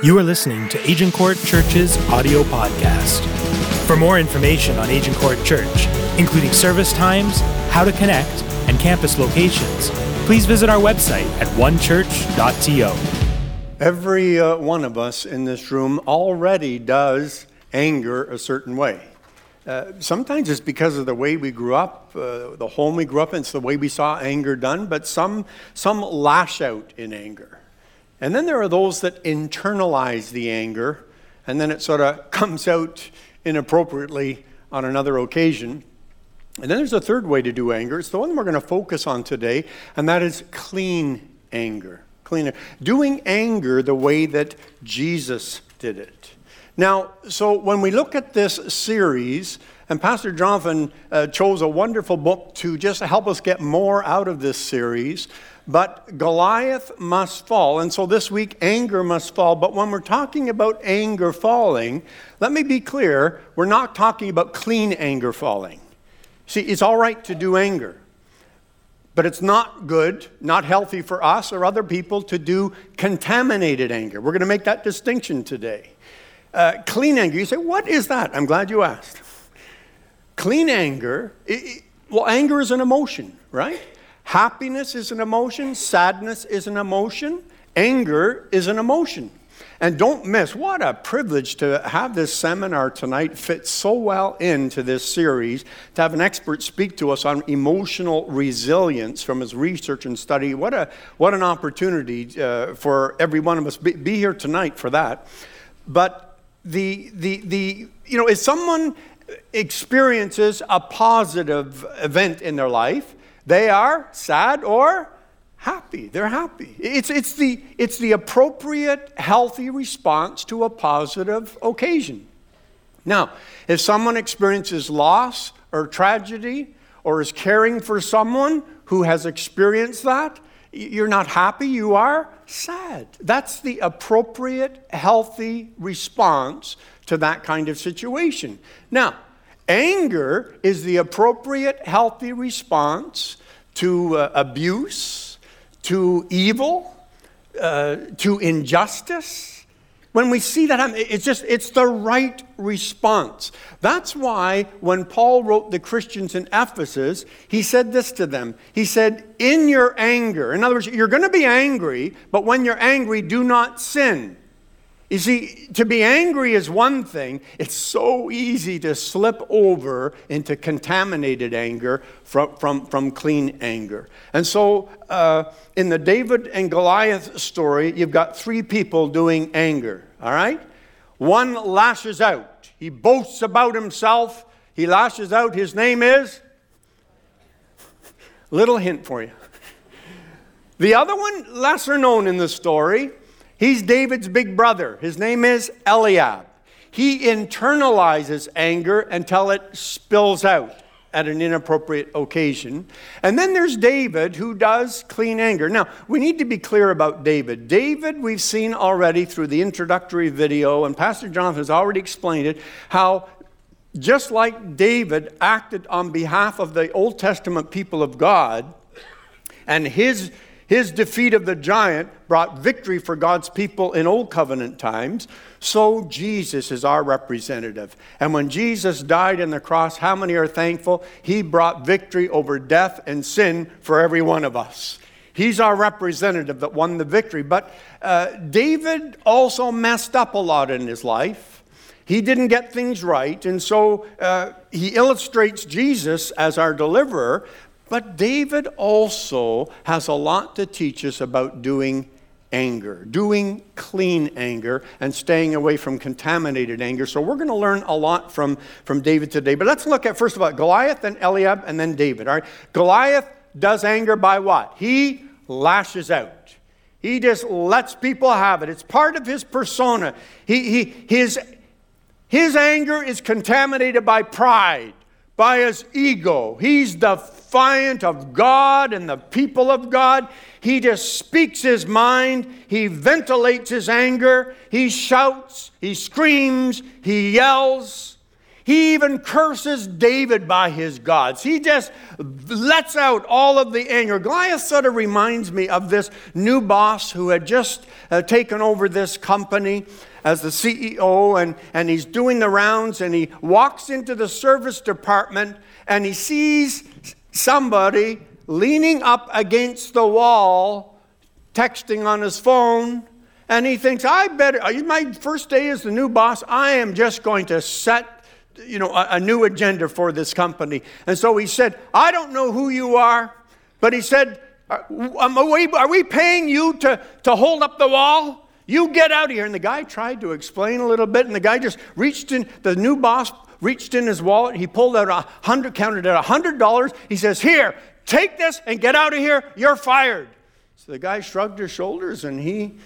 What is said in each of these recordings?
You are listening to Agincourt Church's audio podcast. For more information on Agincourt Church, including service times, how to connect, and campus locations, please visit our website at onechurch.to. Every uh, one of us in this room already does anger a certain way. Uh, sometimes it's because of the way we grew up, uh, the home we grew up in, it's the way we saw anger done, but some, some lash out in anger. And then there are those that internalize the anger, and then it sort of comes out inappropriately on another occasion. And then there's a third way to do anger. It's the one we're going to focus on today, and that is clean anger. Clean, doing anger the way that Jesus did it. Now, so when we look at this series, and Pastor Jonathan uh, chose a wonderful book to just help us get more out of this series. But Goliath must fall. And so this week, anger must fall. But when we're talking about anger falling, let me be clear we're not talking about clean anger falling. See, it's all right to do anger, but it's not good, not healthy for us or other people to do contaminated anger. We're going to make that distinction today. Uh, clean anger, you say, what is that? I'm glad you asked. Clean anger, it, well, anger is an emotion, right? Happiness is an emotion, sadness is an emotion, anger is an emotion. And don't miss, what a privilege to have this seminar tonight fit so well into this series, to have an expert speak to us on emotional resilience from his research and study. What, a, what an opportunity uh, for every one of us. Be, be here tonight for that. But the, the, the, you know, if someone experiences a positive event in their life, they are sad or happy. They're happy. It's, it's, the, it's the appropriate, healthy response to a positive occasion. Now, if someone experiences loss or tragedy or is caring for someone who has experienced that, you're not happy, you are sad. That's the appropriate, healthy response to that kind of situation. Now, Anger is the appropriate, healthy response to uh, abuse, to evil, uh, to injustice. When we see that it's just, it's the right response. That's why when Paul wrote the Christians in Ephesus, he said this to them. He said, In your anger, in other words, you're going to be angry, but when you're angry, do not sin. You see, to be angry is one thing. It's so easy to slip over into contaminated anger from, from, from clean anger. And so, uh, in the David and Goliath story, you've got three people doing anger, all right? One lashes out, he boasts about himself, he lashes out. His name is? Little hint for you. The other one, lesser known in the story, He's David's big brother. His name is Eliab. He internalizes anger until it spills out at an inappropriate occasion. And then there's David, who does clean anger. Now, we need to be clear about David. David, we've seen already through the introductory video, and Pastor Jonathan has already explained it, how just like David acted on behalf of the Old Testament people of God, and his his defeat of the giant brought victory for God's people in Old Covenant times. So Jesus is our representative. And when Jesus died on the cross, how many are thankful? He brought victory over death and sin for every one of us. He's our representative that won the victory. But uh, David also messed up a lot in his life. He didn't get things right. And so uh, he illustrates Jesus as our deliverer. But David also has a lot to teach us about doing anger, doing clean anger, and staying away from contaminated anger. So we're going to learn a lot from, from David today. But let's look at first of all Goliath, then Eliab, and then David. All right. Goliath does anger by what? He lashes out. He just lets people have it. It's part of his persona. He, he, his, his anger is contaminated by pride, by his ego. He's defiant of God and the people of God. He just speaks his mind, he ventilates his anger, he shouts, he screams, he yells. He even curses David by his gods. He just lets out all of the anger. Goliath sort of reminds me of this new boss who had just uh, taken over this company as the CEO, and, and he's doing the rounds, and he walks into the service department and he sees somebody leaning up against the wall, texting on his phone. And he thinks, I better, my first day as the new boss, I am just going to set you know, a, a new agenda for this company. And so he said, I don't know who you are, but he said, uh, um, are, we, are we paying you to, to hold up the wall? You get out of here. And the guy tried to explain a little bit, and the guy just reached in, the new boss reached in his wallet. He pulled out a hundred, counted at a hundred dollars. He says, Here, take this and get out of here. You're fired. So the guy shrugged his shoulders and he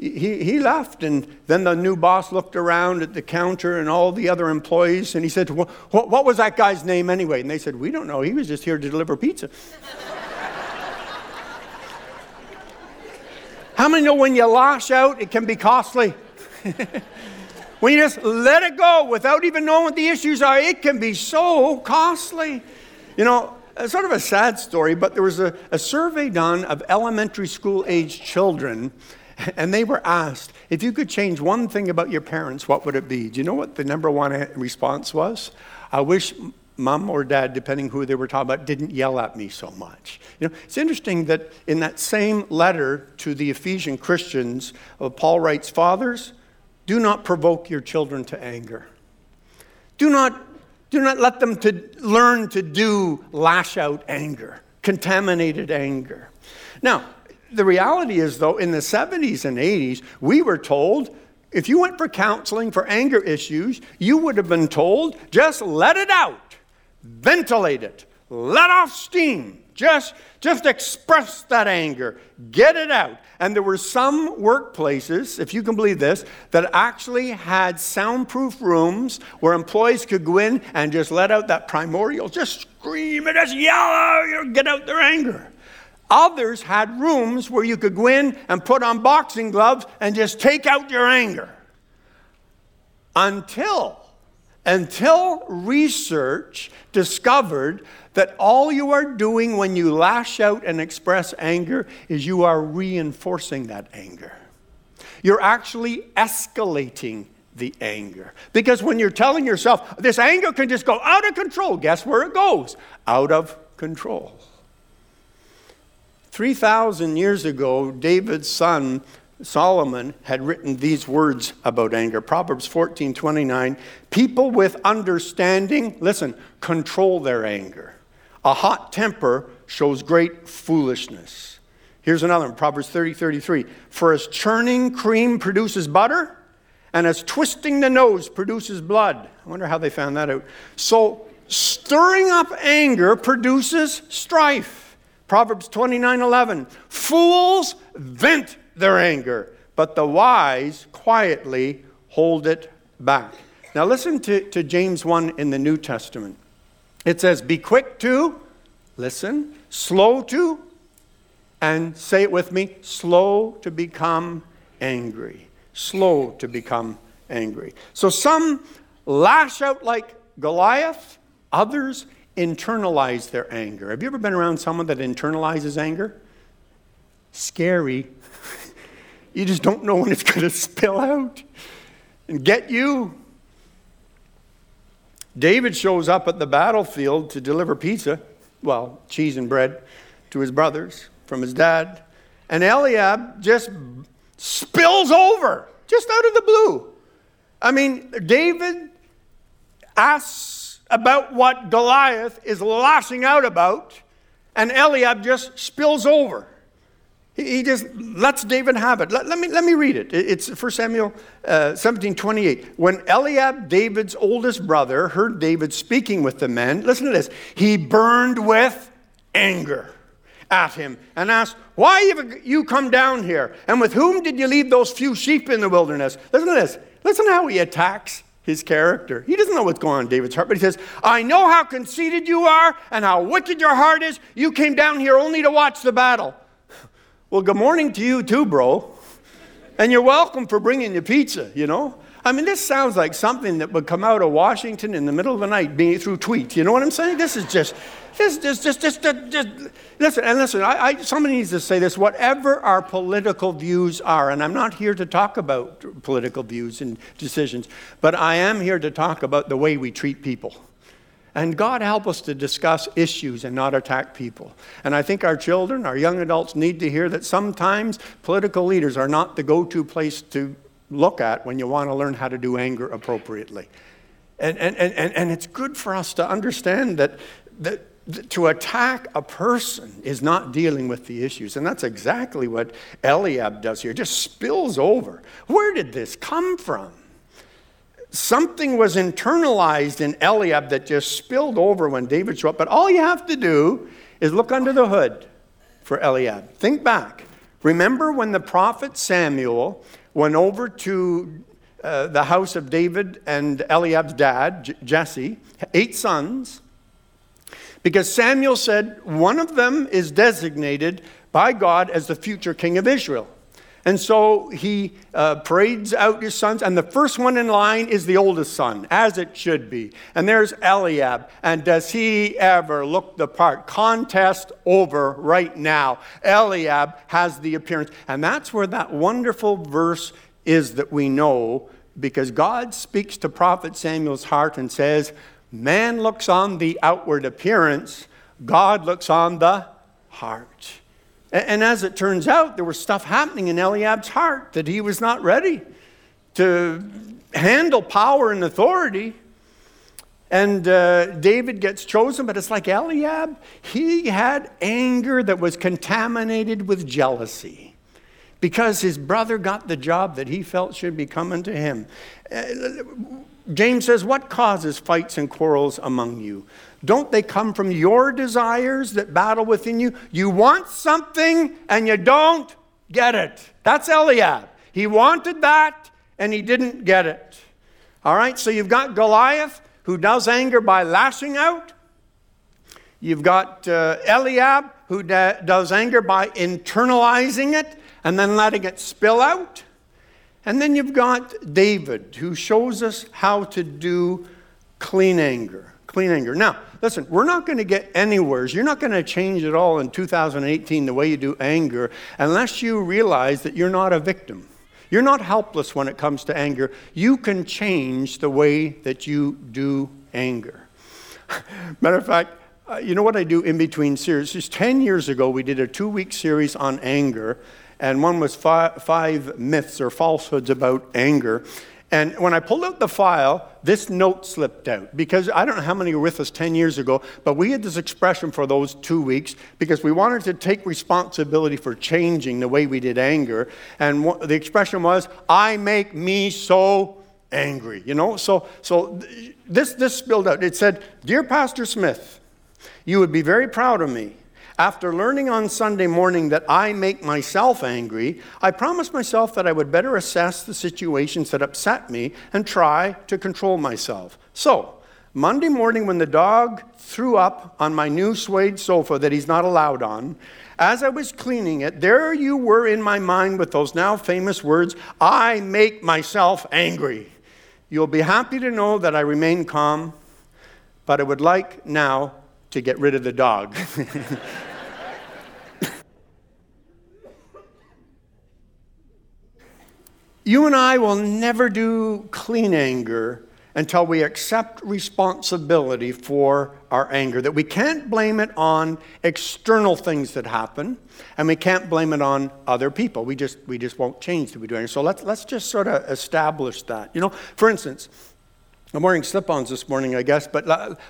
he, he left. And then the new boss looked around at the counter and all the other employees and he said, what, what was that guy's name anyway? And they said, We don't know. He was just here to deliver pizza. How many know when you lash out, it can be costly? when you just let it go without even knowing what the issues are, it can be so costly. You know, uh, sort of a sad story, but there was a, a survey done of elementary school age children and they were asked, if you could change one thing about your parents, what would it be? Do you know what the number one response was? I wish mom or dad, depending who they were talking about, didn't yell at me so much. You know, it's interesting that in that same letter to the Ephesian Christians, uh, Paul writes, Fathers, do not provoke your children to anger. Do not, do not let them to learn to do lash out anger, contaminated anger. Now, the reality is, though, in the 70s and 80s, we were told if you went for counseling for anger issues, you would have been told just let it out, ventilate it, let off steam, just, just express that anger, get it out. And there were some workplaces, if you can believe this, that actually had soundproof rooms where employees could go in and just let out that primordial, just scream and just yell, get out their anger. Others had rooms where you could go in and put on boxing gloves and just take out your anger. Until, until research discovered that all you are doing when you lash out and express anger is you are reinforcing that anger. You're actually escalating the anger. Because when you're telling yourself, this anger can just go out of control, guess where it goes? Out of control. 3,000 years ago, David's son Solomon had written these words about anger. Proverbs 14 29. People with understanding, listen, control their anger. A hot temper shows great foolishness. Here's another one Proverbs 30 33. For as churning cream produces butter, and as twisting the nose produces blood. I wonder how they found that out. So, stirring up anger produces strife. Proverbs 29 11. Fools vent their anger, but the wise quietly hold it back. Now, listen to, to James 1 in the New Testament. It says, Be quick to listen, slow to, and say it with me slow to become angry. Slow to become angry. So some lash out like Goliath, others internalize their anger. Have you ever been around someone that internalizes anger? Scary. you just don't know when it's going to spill out and get you. David shows up at the battlefield to deliver pizza, well, cheese and bread, to his brothers from his dad. And Eliab just spills over, just out of the blue. I mean, David asks about what Goliath is lashing out about, and Eliab just spills over. He, just lets David have it. Let, let, me, let me read it. It's 1 Samuel uh, 17 28. When Eliab, David's oldest brother, heard David speaking with the men, listen to this. He burned with anger at him and asked, Why have you come down here? And with whom did you leave those few sheep in the wilderness? Listen to this. Listen to how he attacks his character. He doesn't know what's going on in David's heart, but he says, I know how conceited you are and how wicked your heart is. You came down here only to watch the battle. Well, good morning to you too, bro. And you're welcome for bringing the pizza, you know. I mean, this sounds like something that would come out of Washington in the middle of the night being through tweets. You know what I'm saying? This is just, this, just, just, just, just, just listen, and listen, I, I, somebody needs to say this. Whatever our political views are, and I'm not here to talk about political views and decisions, but I am here to talk about the way we treat people. And God help us to discuss issues and not attack people. And I think our children, our young adults need to hear that sometimes political leaders are not the go to place to look at when you want to learn how to do anger appropriately. And, and, and, and it's good for us to understand that, that, to attack a person is not dealing with the issues. And that's exactly what Eliab does here. Just spills over. Where did this come from? Something was internalized in Eliab that just spilled over when David showed up. But all you have to do is look under the hood for Eliab. Think back. Remember when the prophet Samuel went over to uh, the house of David and Eliab's dad, J- Jesse, eight sons, because Samuel said one of them is designated by God as the future king of Israel. And so he uh, parades out his sons, and the first one in line is the oldest son, as it should be. And there's Eliab. And does he ever look the part? Contest over right now. Eliab has the appearance. And that's where that wonderful verse is that we know because God speaks to prophet Samuel's heart and says, Man looks on the outward appearance, God looks on the heart. And as it turns out, there was stuff happening in Eliab's heart that he was not ready to handle power and authority. And uh, David gets chosen, but it's like Eliab. He had anger that was contaminated with jealousy because his brother got the job that he felt should be coming to him. Uh, James says, What causes fights and quarrels among you? Don't they come from your desires that battle within you? You want something and you don't get it. That's Eliab. He wanted that and he didn't get it. All right, so you've got Goliath who does anger by lashing out. You've got uh, Eliab who da- does anger by internalizing it and then letting it spill out. And then you've got David who shows us how to do clean anger. Clean anger. Now, listen, we're not going to get anywhere. You're not going to change at all in 2018 the way you do anger unless you realize that you're not a victim. You're not helpless when it comes to anger. You can change the way that you do anger. Matter of fact, uh, you know what I do in between series? Just 10 years ago, we did a two week series on anger, and one was five, five myths or falsehoods about anger. And when I pulled out the file, this note slipped out because I don't know how many were with us 10 years ago, but we had this expression for those two weeks because we wanted to take responsibility for changing the way we did anger. And the expression was, I make me so angry. You know, so, so this, this spilled out. It said, Dear Pastor Smith, you would be very proud of me after learning on Sunday morning that I make myself angry, I promised myself that I would better assess the situations that upset me and try to control myself. So, Monday morning, when the dog threw up on my new suede sofa that he's not allowed on, as I was cleaning it, there you were in my mind with those now famous words I make myself angry. You'll be happy to know that I remain calm, but I would like now to get rid of the dog. You and I will never do clean anger until we accept responsibility for our anger. That we can't blame it on external things that happen, and we can't blame it on other people. We just, we just won't change the way we do anger. So let's, let's just sort of establish that. You know, for instance, I'm wearing slip ons this morning, I guess, but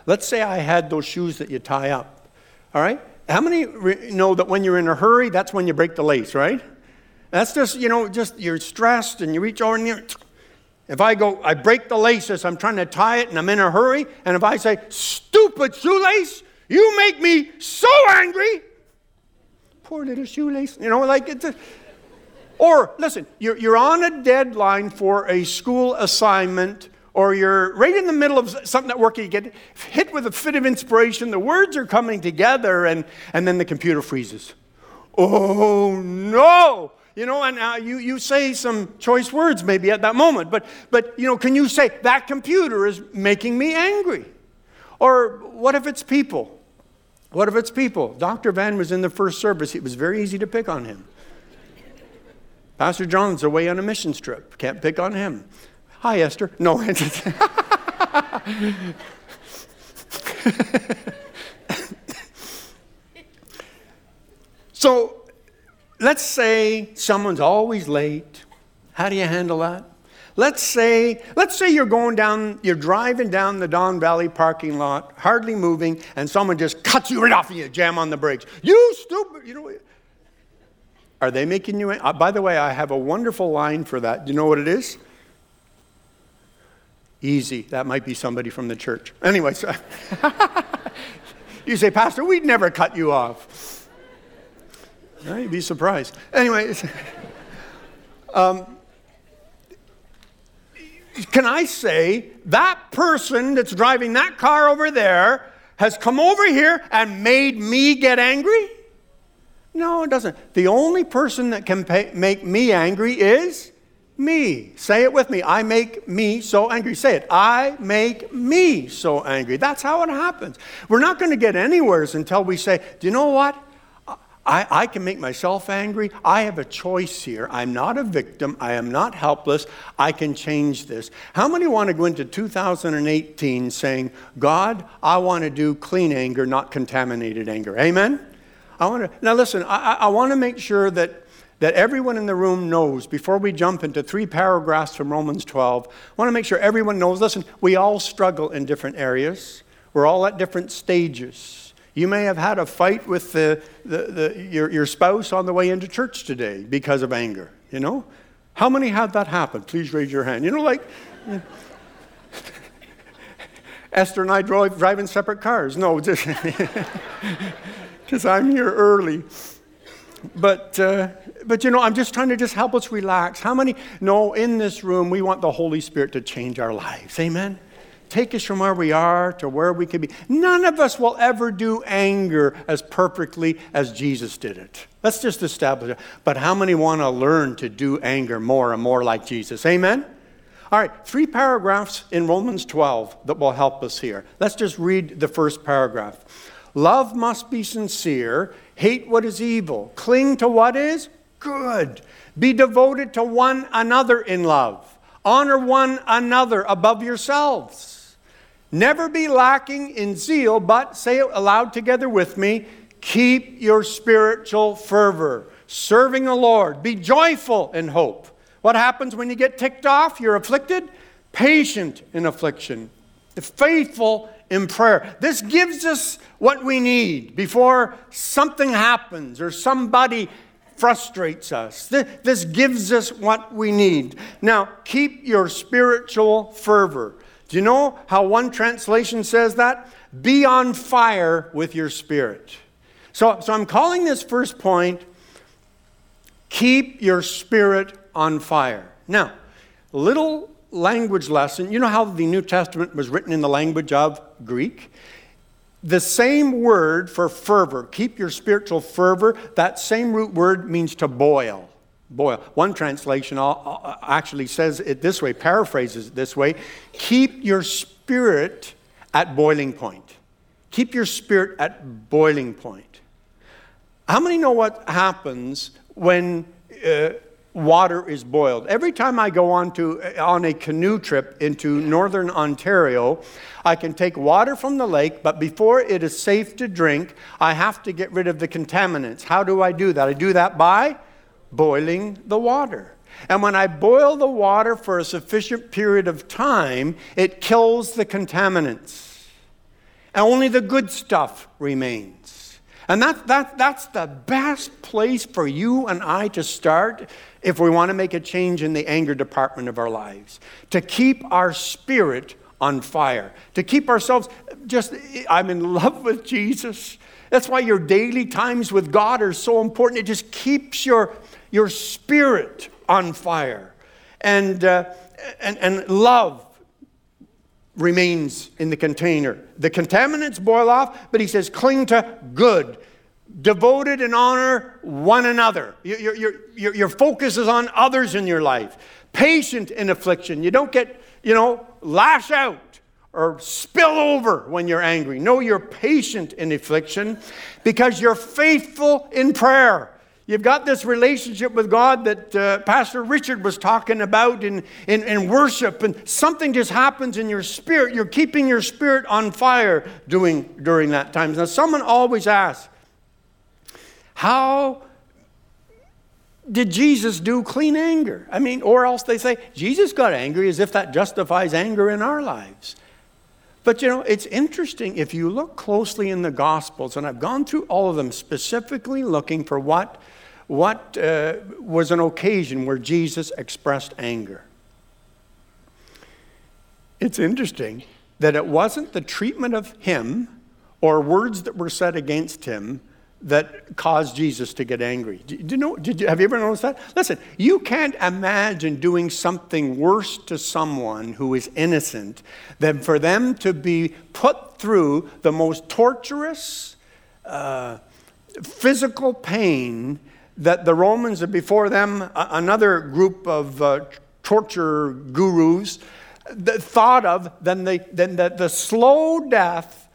let's say I had those shoes that you tie up. All right? How many know that when you're in a hurry, that's when you break the lace, right? That's just, you know, just you're stressed and you reach over and you if I go, I break the laces, I'm trying to tie it and I'm in a hurry, and if I say, stupid shoelace, you make me so angry. Poor little shoelace. You know, like it's a, or listen, you're, you're on a deadline for a school assignment, or you're right in the middle of something at work, you get hit with a fit of inspiration, the words are coming together, and, and then the computer freezes. Oh no! You know, and uh, you, you say some choice words maybe at that moment, but, but, you know, can you say, that computer is making me angry? Or what if it's people? What if it's people? Dr. Van was in the first service. It was very easy to pick on him. Pastor John's away on a mission trip. Can't pick on him. Hi, Esther. No. so let's say someone's always late. How do you handle that? Let's say, let's say you're going down, you're driving down the Don Valley parking lot, hardly moving, and someone just cuts you right off and you jam on the brakes. You stupid, you know. Are they making you? Uh, by the way, I have a wonderful line for that. Do you know what it is? Easy. That might be somebody from the church. Anyway, you say, Pastor, we'd never cut you off. You'd be surprised. Anyway, um, can I say that person that's driving that car over there has come over here and made me get angry? No, it doesn't. The only person that can pay, make me angry is me. Say it with me. I make me so angry. Say it. I make me so angry. That's how it happens. We're not going to get anywhere until we say, do you know what? I, I, can make myself angry. I have a choice here. I'm not a victim. I am not helpless. I can change this. How many want to go into 2018 saying, God, I want to do clean anger, not contaminated anger? Amen? I want to, now listen, I, I want to make sure that, that everyone in the room knows, before we jump into three paragraphs from Romans 12, I want to make sure everyone knows, listen, we all struggle in different areas. We're all at different stages. You may have had a fight with the, the, the, your, your spouse on the way into church today because of anger, you know? How many had that happen? Please raise your hand. You know, like, Esther and I drove, drive in separate cars. No, just because I'm here early. But, uh, but you know, I'm just trying to just help us relax. How many No, in this room we want the Holy Spirit to change our lives? Amen? Take us from where we are to where we can be. None of us will ever do anger as perfectly as Jesus did it. Let's just establish it. But how many want to learn to do anger more and more like Jesus? Amen? All right, three paragraphs in Romans 12 that will help us here. Let's just read the first paragraph. Love must be sincere, hate what is evil, cling to what is good, be devoted to one another in love, honor one another above yourselves. Never be lacking in zeal, but say it aloud together with me keep your spiritual fervor, serving the Lord. Be joyful in hope. What happens when you get ticked off? You're afflicted? Patient in affliction, faithful in prayer. This gives us what we need before something happens or somebody frustrates us. This gives us what we need. Now, keep your spiritual fervor. Do you know how one translation says that? Be on fire with your spirit. So, so I'm calling this first point, keep your spirit on fire. Now, little language lesson. You know how the New Testament was written in the language of Greek? The same word for fervor, keep your spiritual fervor, that same root word means to boil boil. One translation actually says it this way, paraphrases it this way keep your spirit at boiling point. Keep your spirit at boiling point. How many know what happens when uh, water is boiled? Every time I go on, to, on a canoe trip into northern Ontario, I can take water from the lake, but before it is safe to drink, I have to get rid of the contaminants. How do I do that? I do that by boiling the water. And when I boil the water for a sufficient period of time, it kills the contaminants. And only the good stuff remains. And that, that, that's the best place for you and I to start if we want to make a change in the anger department of our lives. To keep our spirit on fire. To keep ourselves just, I'm in love with Jesus. That's why your daily times with God are so important. It just keeps your your spirit on fire. And, uh, and, and love remains in the container. The contaminants boil off, but he says, cling to good. devoted and honor one another. Your, your, your, your focus is on others in your life. Patient in affliction. You don't get, you know, lash out or spill over when you're angry. No, you're patient in affliction because you're faithful in prayer. You've got this relationship with God that uh, Pastor Richard was talking about in, in, in, worship, and something just happens in your spirit. You're keeping your spirit on fire doing, during that time. Now, someone always asks, How did Jesus do clean anger? I mean, or else they say, Jesus got angry as if that justifies anger in our lives. But you know, it's interesting if you look closely in the Gospels, and I've gone through all of them specifically looking for what what uh, was an occasion where Jesus expressed anger. It's interesting that it wasn't the treatment of him or words that were said against him that caused Jesus to get angry. Did you know, did you, have you ever noticed that? Listen, you can't imagine doing something worse to someone who is innocent than for them to be put through the most torturous, uh, physical pain that the Romans, before them, another group of uh, torture gurus, thought of than, the, than the, the slow death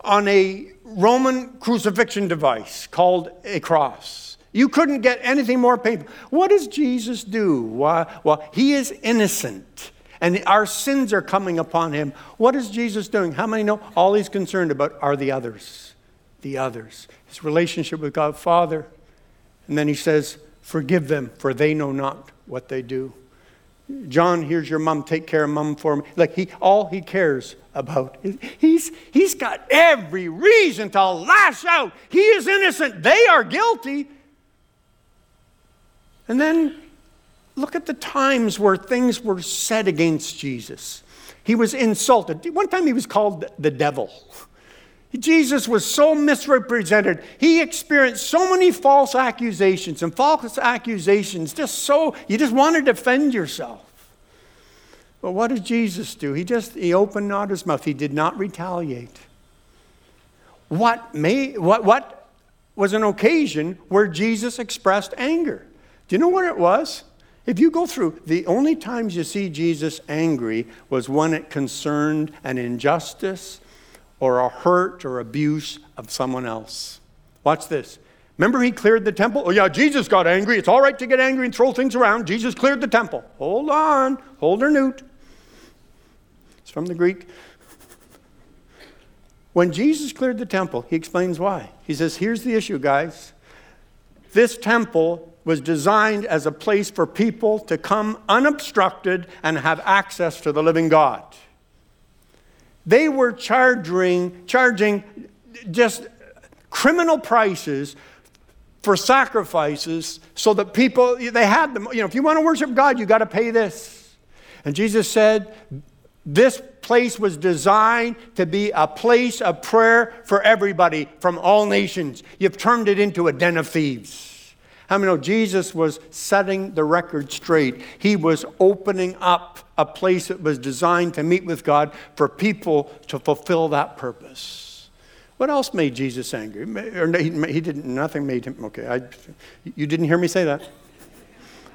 on a Roman crucifixion device called a cross. You couldn't get anything more painful. What does Jesus do? Well, he is innocent and our sins are coming upon him. What is Jesus doing? How many know all he's concerned about are the others? The others. His relationship with God Father, and then he says, Forgive them, for they know not what they do. John, here's your mom. Take care of mom for me. Like he, all he cares about, he's, he's got every reason to lash out. He is innocent. They are guilty. And then look at the times where things were said against Jesus. He was insulted. One time he was called the devil. Jesus was so misrepresented. He experienced so many false accusations and false accusations, just so, you just want to defend yourself. But what did Jesus do? He just, he opened not his mouth. He did not retaliate. What, may, what, what was an occasion where Jesus expressed anger? Do you know what it was? If you go through, the only times you see Jesus angry was when it concerned an injustice or a hurt or abuse of someone else. Watch this. Remember, he cleared the temple? Oh, yeah, Jesus got angry. It's all right to get angry and throw things around. Jesus cleared the temple. Hold on. Hold her newt. It's from the Greek. When Jesus cleared the temple, he explains why. He says, Here's the issue, guys. This temple was designed as a place for people to come unobstructed and have access to the living God. They were charging, charging just criminal prices for sacrifices so that people, they had them. You know, if you want to worship God, you got to pay this. And Jesus said, this place was designed to be a place of prayer for everybody from all nations. You've turned it into a den of thieves. How many know Jesus was setting the record straight? He was opening up a place that was designed to meet with God for people to fulfill that purpose. What else made Jesus angry? Or he, didn't, nothing made him, okay, I, you didn't hear me say that.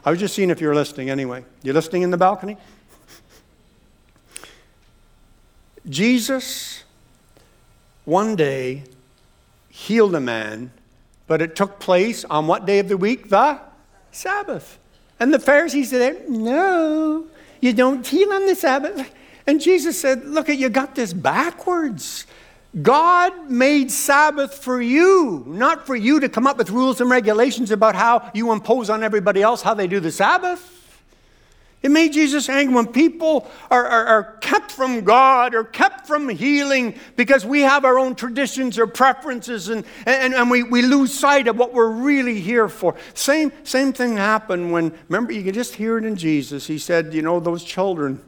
I was just seeing if you were listening anyway. You listening in the balcony? Jesus one day healed a man but it took place on what day of the week? The Sabbath. And the Pharisees said, No, you don't heal on the Sabbath. And Jesus said, Look, at you got this backwards. God made Sabbath for you, not for you to come up with rules and regulations about how you impose on everybody else how they do the Sabbath. It made Jesus angry when people are, are, are, kept from God or kept from healing because we have our own traditions or preferences and, and, and we, we lose sight of what we're really here for. Same, same thing happened when, remember, you can just hear it in Jesus. He said, You know, those children,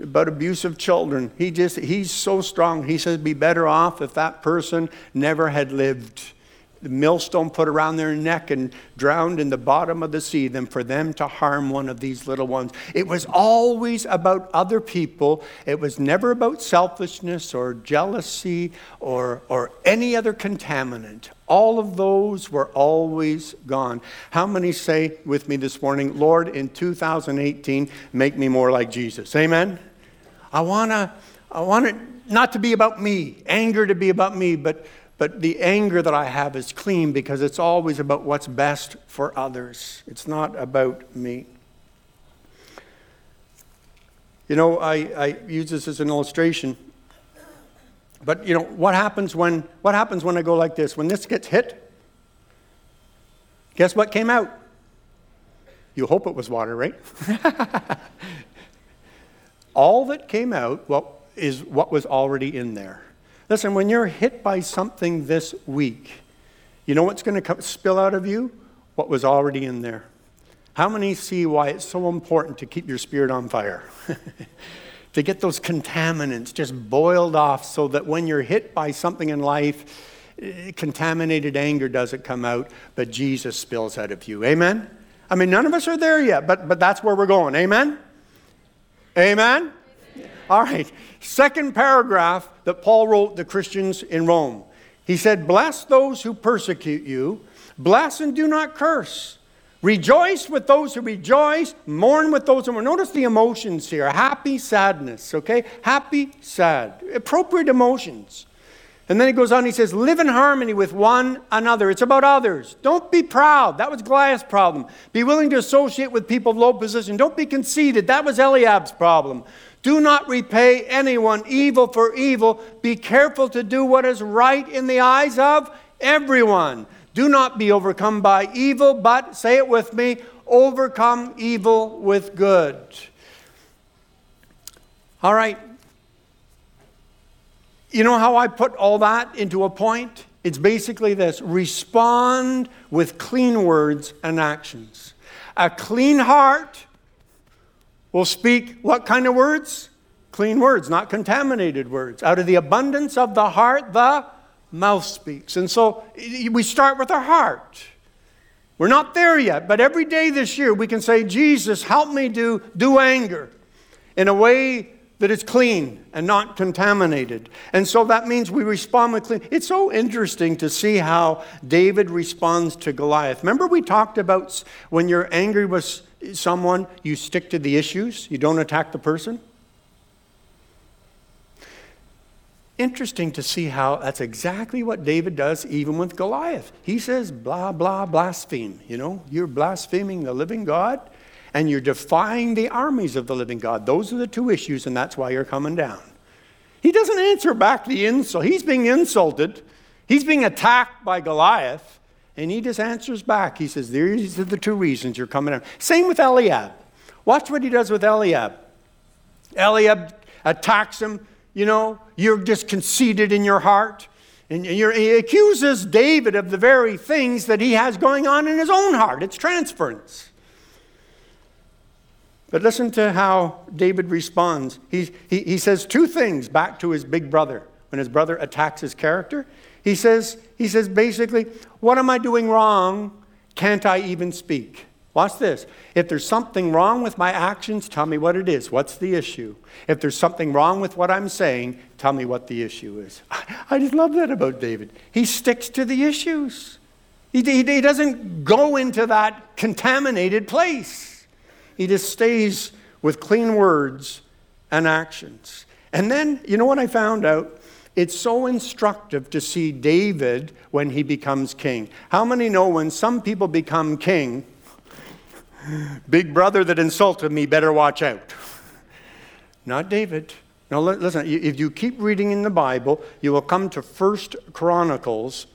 about abusive children, he just, he's so strong. He says, Be better off if that person never had lived the millstone put around their neck and drowned in the bottom of the sea than for them to harm one of these little ones. It was always about other people. It was never about selfishness or jealousy or, or any other contaminant. all of those were always gone. How many say with me this morning, Lord, in 2018, make me more like Jesus? Amen? I want to, I want it not to be about me, anger to be about me, but, but the anger that I have is clean because it's always about what's best for others. It's not about me. You know, I, I use this as an illustration. But you know, what happens when what happens when I go like this? When this gets hit, guess what came out? You hope it was water, right? All that came out well, is what was already in there. Listen, when you're hit by something this week, you know what's going to spill out of you? What was already in there. How many see why it's so important to keep your spirit on fire? to get those contaminants just boiled off so that when you're hit by something in life, eh, contaminated anger doesn't come out, but Jesus spills out of you. Amen? I mean, none of us are there yet, but, but that's where we're going. Amen? Amen? All right. Second paragraph that Paul wrote the Christians in Rome. He said, Bless those who persecute you, bless and do not curse. Rejoice with those who rejoice, mourn with those who mourn. Notice the emotions here happy, sadness, okay? Happy, sad. Appropriate emotions. And then he goes on, he says, live in harmony with one another. It's about others. Don't be proud. That was Goliath's problem. Be willing to associate with people of low position. Don't be conceited. That was Eliab's problem. Do not repay anyone evil for evil. Be careful to do what is right in the eyes of everyone. Do not be overcome by evil, but, say it with me, overcome evil with good. All right. You know how I put all that into a point? It's basically this respond with clean words and actions. A clean heart will speak what kind of words? Clean words, not contaminated words. Out of the abundance of the heart, the mouth speaks. And so we start with our heart. We're not there yet, but every day this year we can say, Jesus, help me do, do anger in a way that is clean and not contaminated. And so that means we respond with clean. It's so interesting to see how David responds to Goliath. Remember, we talked about when you're angry with someone, you stick to the issues, you don't attack the person? interesting to see how that's exactly what David does even with Goliath. He says, blah, blah, blaspheme. You know, you're blaspheming the living God and you're defying the armies of the living God. Those are the two issues, and that's why you're coming down. He doesn't answer back the insult. He's being insulted, he's being attacked by Goliath, and he just answers back. He says, These are the two reasons you're coming down. Same with Eliab. Watch what he does with Eliab. Eliab attacks him you know, you're just conceited in your heart. And he accuses David of the very things that he has going on in his own heart. It's transference. But listen to how David responds. He, he, he says two things back to his big brother when his brother attacks his character. He says, he says basically, What am I doing wrong? Can't I even speak? Watch this. If there's something wrong with my actions, tell me what it is. What's the issue? If there's something wrong with what I'm saying, tell me what the issue is. I just love that about David. He sticks to the issues, he, he, he doesn't go into that contaminated place. He just stays with clean words and actions. And then, you know what I found out? It's so instructive to see David when he becomes king. How many know when some people become king, Big brother that insulted me, better watch out. Not David. Now, listen, if you keep reading in the Bible, you will come to First Chronicles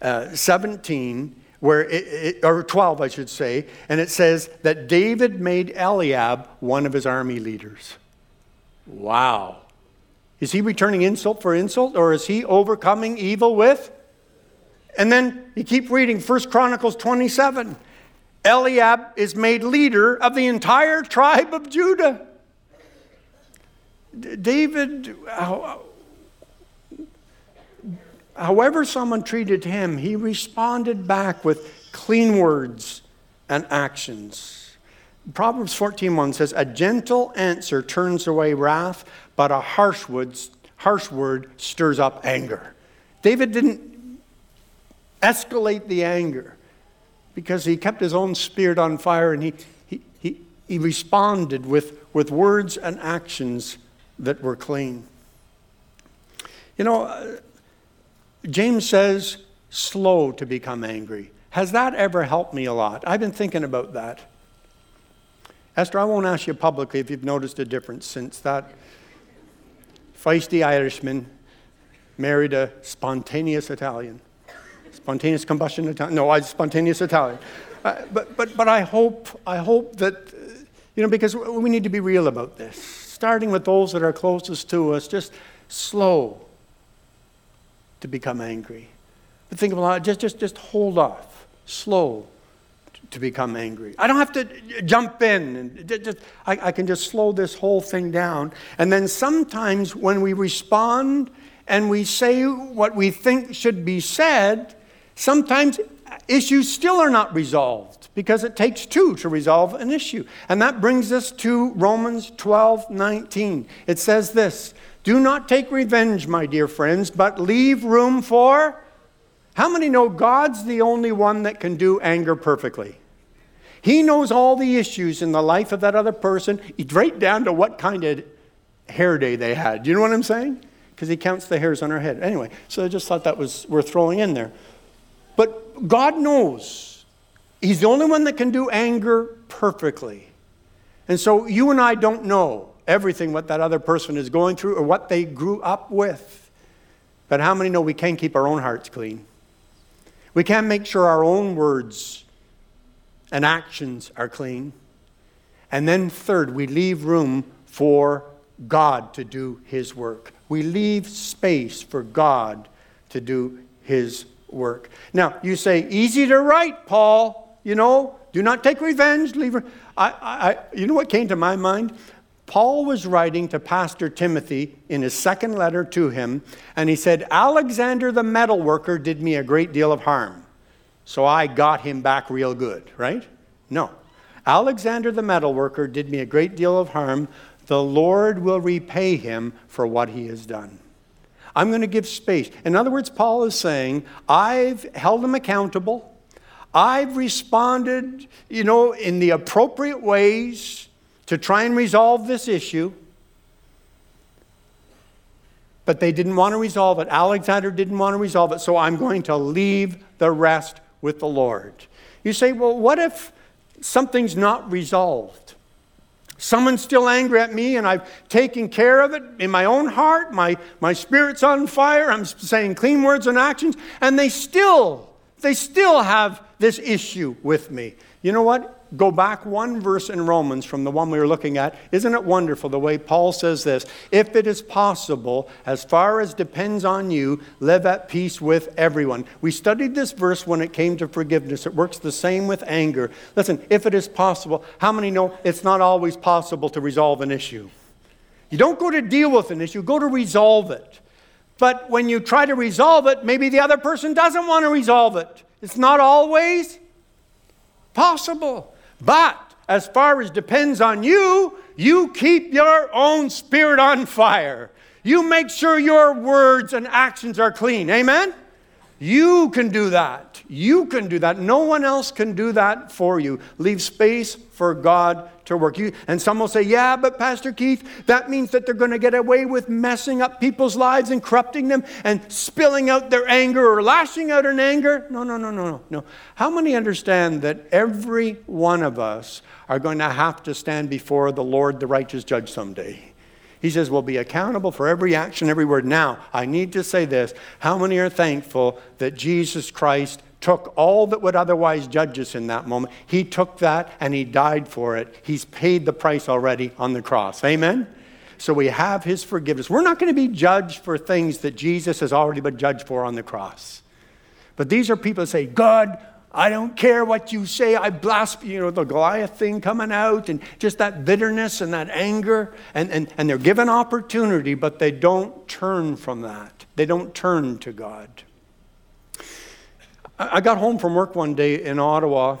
uh, 17, where it, it, or 12, I should say, and it says that David made Eliab one of his army leaders. Wow. Is he returning insult for insult, or is he overcoming evil with? And then you keep reading First Chronicles 27. Eliab is made leader of the entire tribe of Judah. David, however someone treated him, he responded back with clean words and actions. Proverbs 14:1 says, "A gentle answer turns away wrath, but a harsh word, harsh word stirs up anger." David didn't escalate the anger because he kept his own spirit on fire and he, he, he, he responded with, with words and actions that were clean. You know, uh, James says, slow to become angry. Has that ever helped me a lot? I've been thinking about that. Esther, I won't ask you publicly if you've noticed a difference since that feisty Irishman married a spontaneous Italian. Spontaneous combustion Italian. No, I spontaneous Italian. Uh, but, but, but I hope, I hope that, uh, you know, because we need to be real about this. Starting with those that are closest to us, just slow to become angry. But think about it, just, just, just hold off, slow to become angry. I don't have to jump in. And just, I, I can just slow this whole thing down. And then sometimes when we respond and we say what we think should be said, sometimes issues still are not resolved because it takes two to resolve an issue. And that brings us to Romans 12 19. It says this Do not take revenge, my dear friends, but leave room for. How many know God's the only one that can do anger perfectly? He knows all the issues in the life of that other person, right down to what kind of hair day they had. Do you know what I'm saying? Because he counts the hairs on her head. Anyway, so I just thought that was worth throwing in there. But God knows. He's the only one that can do anger perfectly. And so you and I don't know everything what that other person is going through or what they grew up with. But how many know we can't keep our own hearts clean? We can't make sure our own words and actions are clean. And then, third, we leave room for God to do His work. We leave space for God to do His work. Now, you say, easy to write, Paul. You know, do not take revenge. Leave. I, I, you know what came to my mind? Paul was writing to Pastor Timothy in his second letter to him, and he said, Alexander the metalworker did me a great deal of harm. So I got him back real good, right? No. Alexander the metalworker did me a great deal of harm. The Lord will repay him for what he has done. I'm going to give space. In other words, Paul is saying, I've held him accountable. I've responded, you know, in the appropriate ways to try and resolve this issue. But they didn't want to resolve it. Alexander didn't want to resolve it, so I'm going to leave the rest with the Lord. You say, well, what if something's not resolved? Someone's still angry at me and I've taken care of it in my own heart. My, my spirit's on fire. I'm saying clean words and actions. And they still, they still have this issue with me. You know what? go back one verse in Romans from the one we were looking at. Isn't it wonderful the way Paul says this? If it is possible, as far as depends on you, live at peace with everyone. We studied this verse when it came to forgiveness. It works the same with anger. Listen, if it is possible, how many know it's not always possible to resolve an issue? You don't go to deal with an issue, go to resolve it. But when you try to resolve it, maybe the other person doesn't want to resolve it. It's not always possible. But as far as depends on you, you keep your own spirit on fire. You make sure your words and actions are clean. Amen? You can do that. You can do that. No one else can do that for you. Leave space for God to work. You, and some will say, yeah, but Pastor Keith, that means that they're going to get away with messing up people's lives and corrupting them and spilling out their anger or lashing out in anger. No, no, no, no, no, no. How many understand that every one of us are going to have to stand before the Lord, the righteous judge, someday? He says, We'll be accountable for every action, every word. Now, I need to say this. How many are thankful that Jesus Christ took all that would otherwise judge us in that moment? He took that and He died for it. He's paid the price already on the cross. Amen? So we have His forgiveness. We're not going to be judged for things that Jesus has already been judged for on the cross. But these are people that say, God, I don't care what you say. I blaspheme, you know, the Goliath thing coming out and just that bitterness and that anger. And, and, and they're given opportunity, but they don't turn from that. They don't turn to God. I got home from work one day in Ottawa,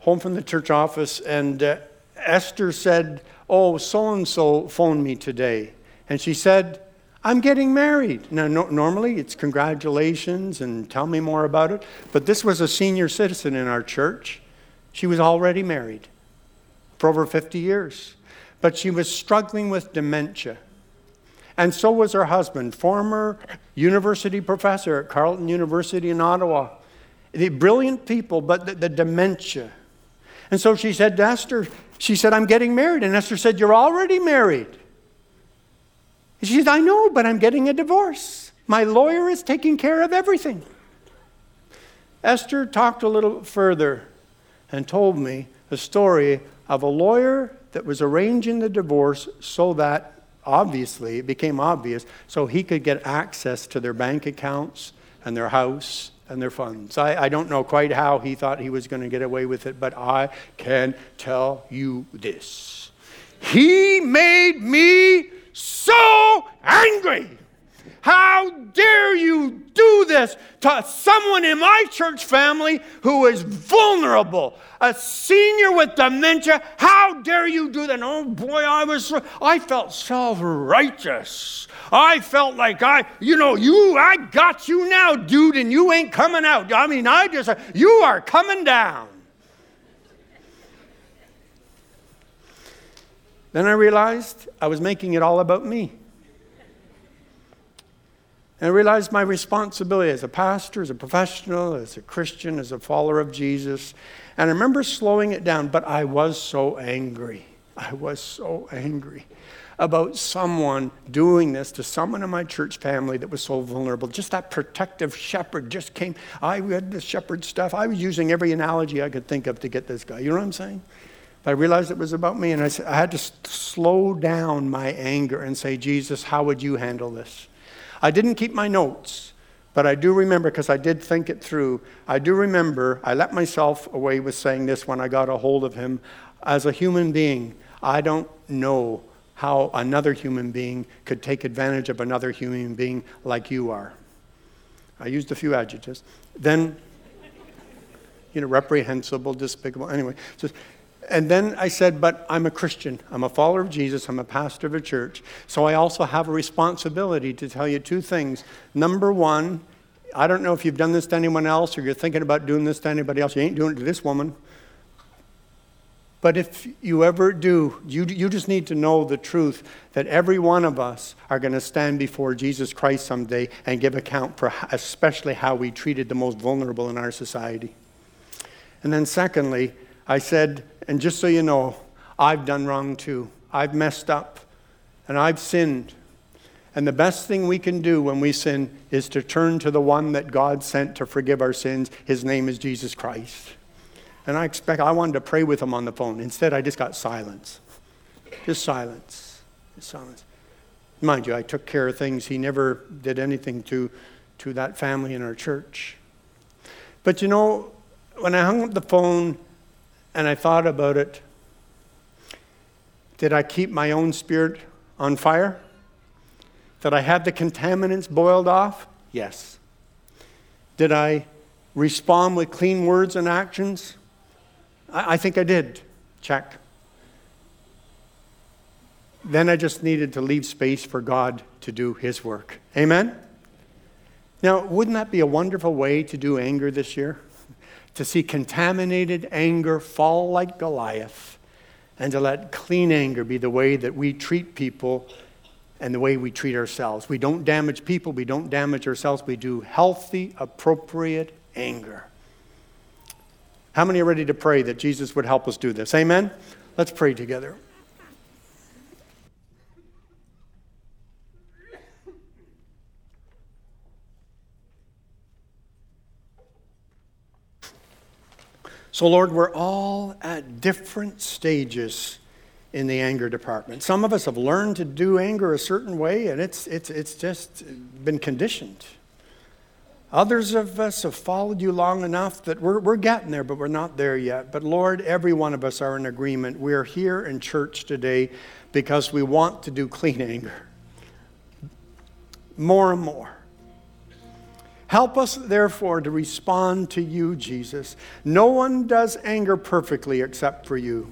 home from the church office, and uh, Esther said, Oh, so and so phoned me today. And she said, I'm getting married. Now, no, normally it's congratulations and tell me more about it, but this was a senior citizen in our church. She was already married for over 50 years, but she was struggling with dementia. And so was her husband, former university professor at Carleton University in Ottawa. The brilliant people, but the, the dementia. And so she said to Esther, she said, I'm getting married. And Esther said, You're already married. She said, I know, but I'm getting a divorce. My lawyer is taking care of everything. Esther talked a little further and told me a story of a lawyer that was arranging the divorce so that obviously, it became obvious, so he could get access to their bank accounts and their house and their funds. I, I don't know quite how he thought he was going to get away with it, but I can tell you this. He made me so angry. How dare you do this to someone in my church family who is vulnerable, a senior with dementia? How dare you do that? Oh boy, I was I felt self-righteous. I felt like I, you know, you I got you now, dude, and you ain't coming out. I mean, I just you are coming down. Then I realized I was making it all about me. And I realized my responsibility as a pastor, as a professional, as a Christian, as a follower of Jesus. And I remember slowing it down, but I was so angry. I was so angry about someone doing this to someone in my church family that was so vulnerable. Just that protective shepherd just came. I read the shepherd stuff. I was using every analogy I could think of to get this guy. You know what I'm saying? I realized it was about me, and I, said, I had to slow down my anger and say, Jesus, how would you handle this? I didn't keep my notes, but I do remember because I did think it through. I do remember I let myself away with saying this when I got a hold of him. As a human being, I don't know how another human being could take advantage of another human being like you are. I used a few adjectives. Then, you know, reprehensible, despicable. Anyway, and then I said, But I'm a Christian. I'm a follower of Jesus. I'm a pastor of a church. So I also have a responsibility to tell you two things. Number one, I don't know if you've done this to anyone else or you're thinking about doing this to anybody else. You ain't doing it to this woman. But if you ever do, you, you just need to know the truth that every one of us are going to stand before Jesus Christ someday and give account for especially how we treated the most vulnerable in our society. And then, secondly, I said, and just so you know, I've done wrong too. I've messed up and I've sinned. And the best thing we can do when we sin is to turn to the one that God sent to forgive our sins. His name is Jesus Christ. And I expect, I wanted to pray with him on the phone. Instead, I just got silence. Just silence. Just silence. Mind you, I took care of things. He never did anything to, to that family in our church. But you know, when I hung up the phone, and I thought about it. Did I keep my own spirit on fire? Did I have the contaminants boiled off? Yes. Did I respond with clean words and actions? I, I think I did. Check. Then I just needed to leave space for God to do His work. Amen? Now, wouldn't that be a wonderful way to do anger this year? To see contaminated anger fall like Goliath, and to let clean anger be the way that we treat people and the way we treat ourselves. We don't damage people, we don't damage ourselves, we do healthy, appropriate anger. How many are ready to pray that Jesus would help us do this? Amen? Let's pray together. So, Lord, we're all at different stages in the anger department. Some of us have learned to do anger a certain way, and it's, it's, it's just been conditioned. Others of us have followed you long enough that we're, we're getting there, but we're not there yet. But Lord, every one of us are in agreement. We're here in church today because we want to do clean anger more and more. Help us, therefore, to respond to you, Jesus. No one does anger perfectly except for you.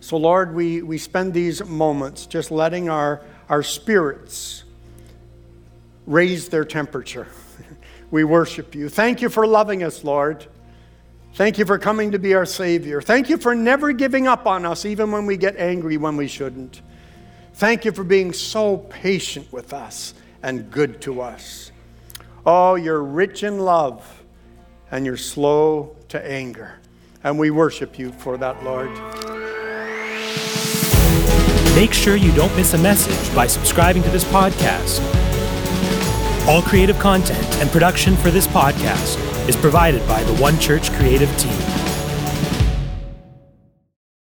So, Lord, we, we spend these moments just letting our our spirits raise their temperature. We worship you. Thank you for loving us, Lord. Thank you for coming to be our Savior. Thank you for never giving up on us, even when we get angry when we shouldn't. Thank you for being so patient with us and good to us. Oh, you're rich in love and you're slow to anger. And we worship you for that, Lord. Make sure you don't miss a message by subscribing to this podcast. All creative content and production for this podcast is provided by the One Church creative team.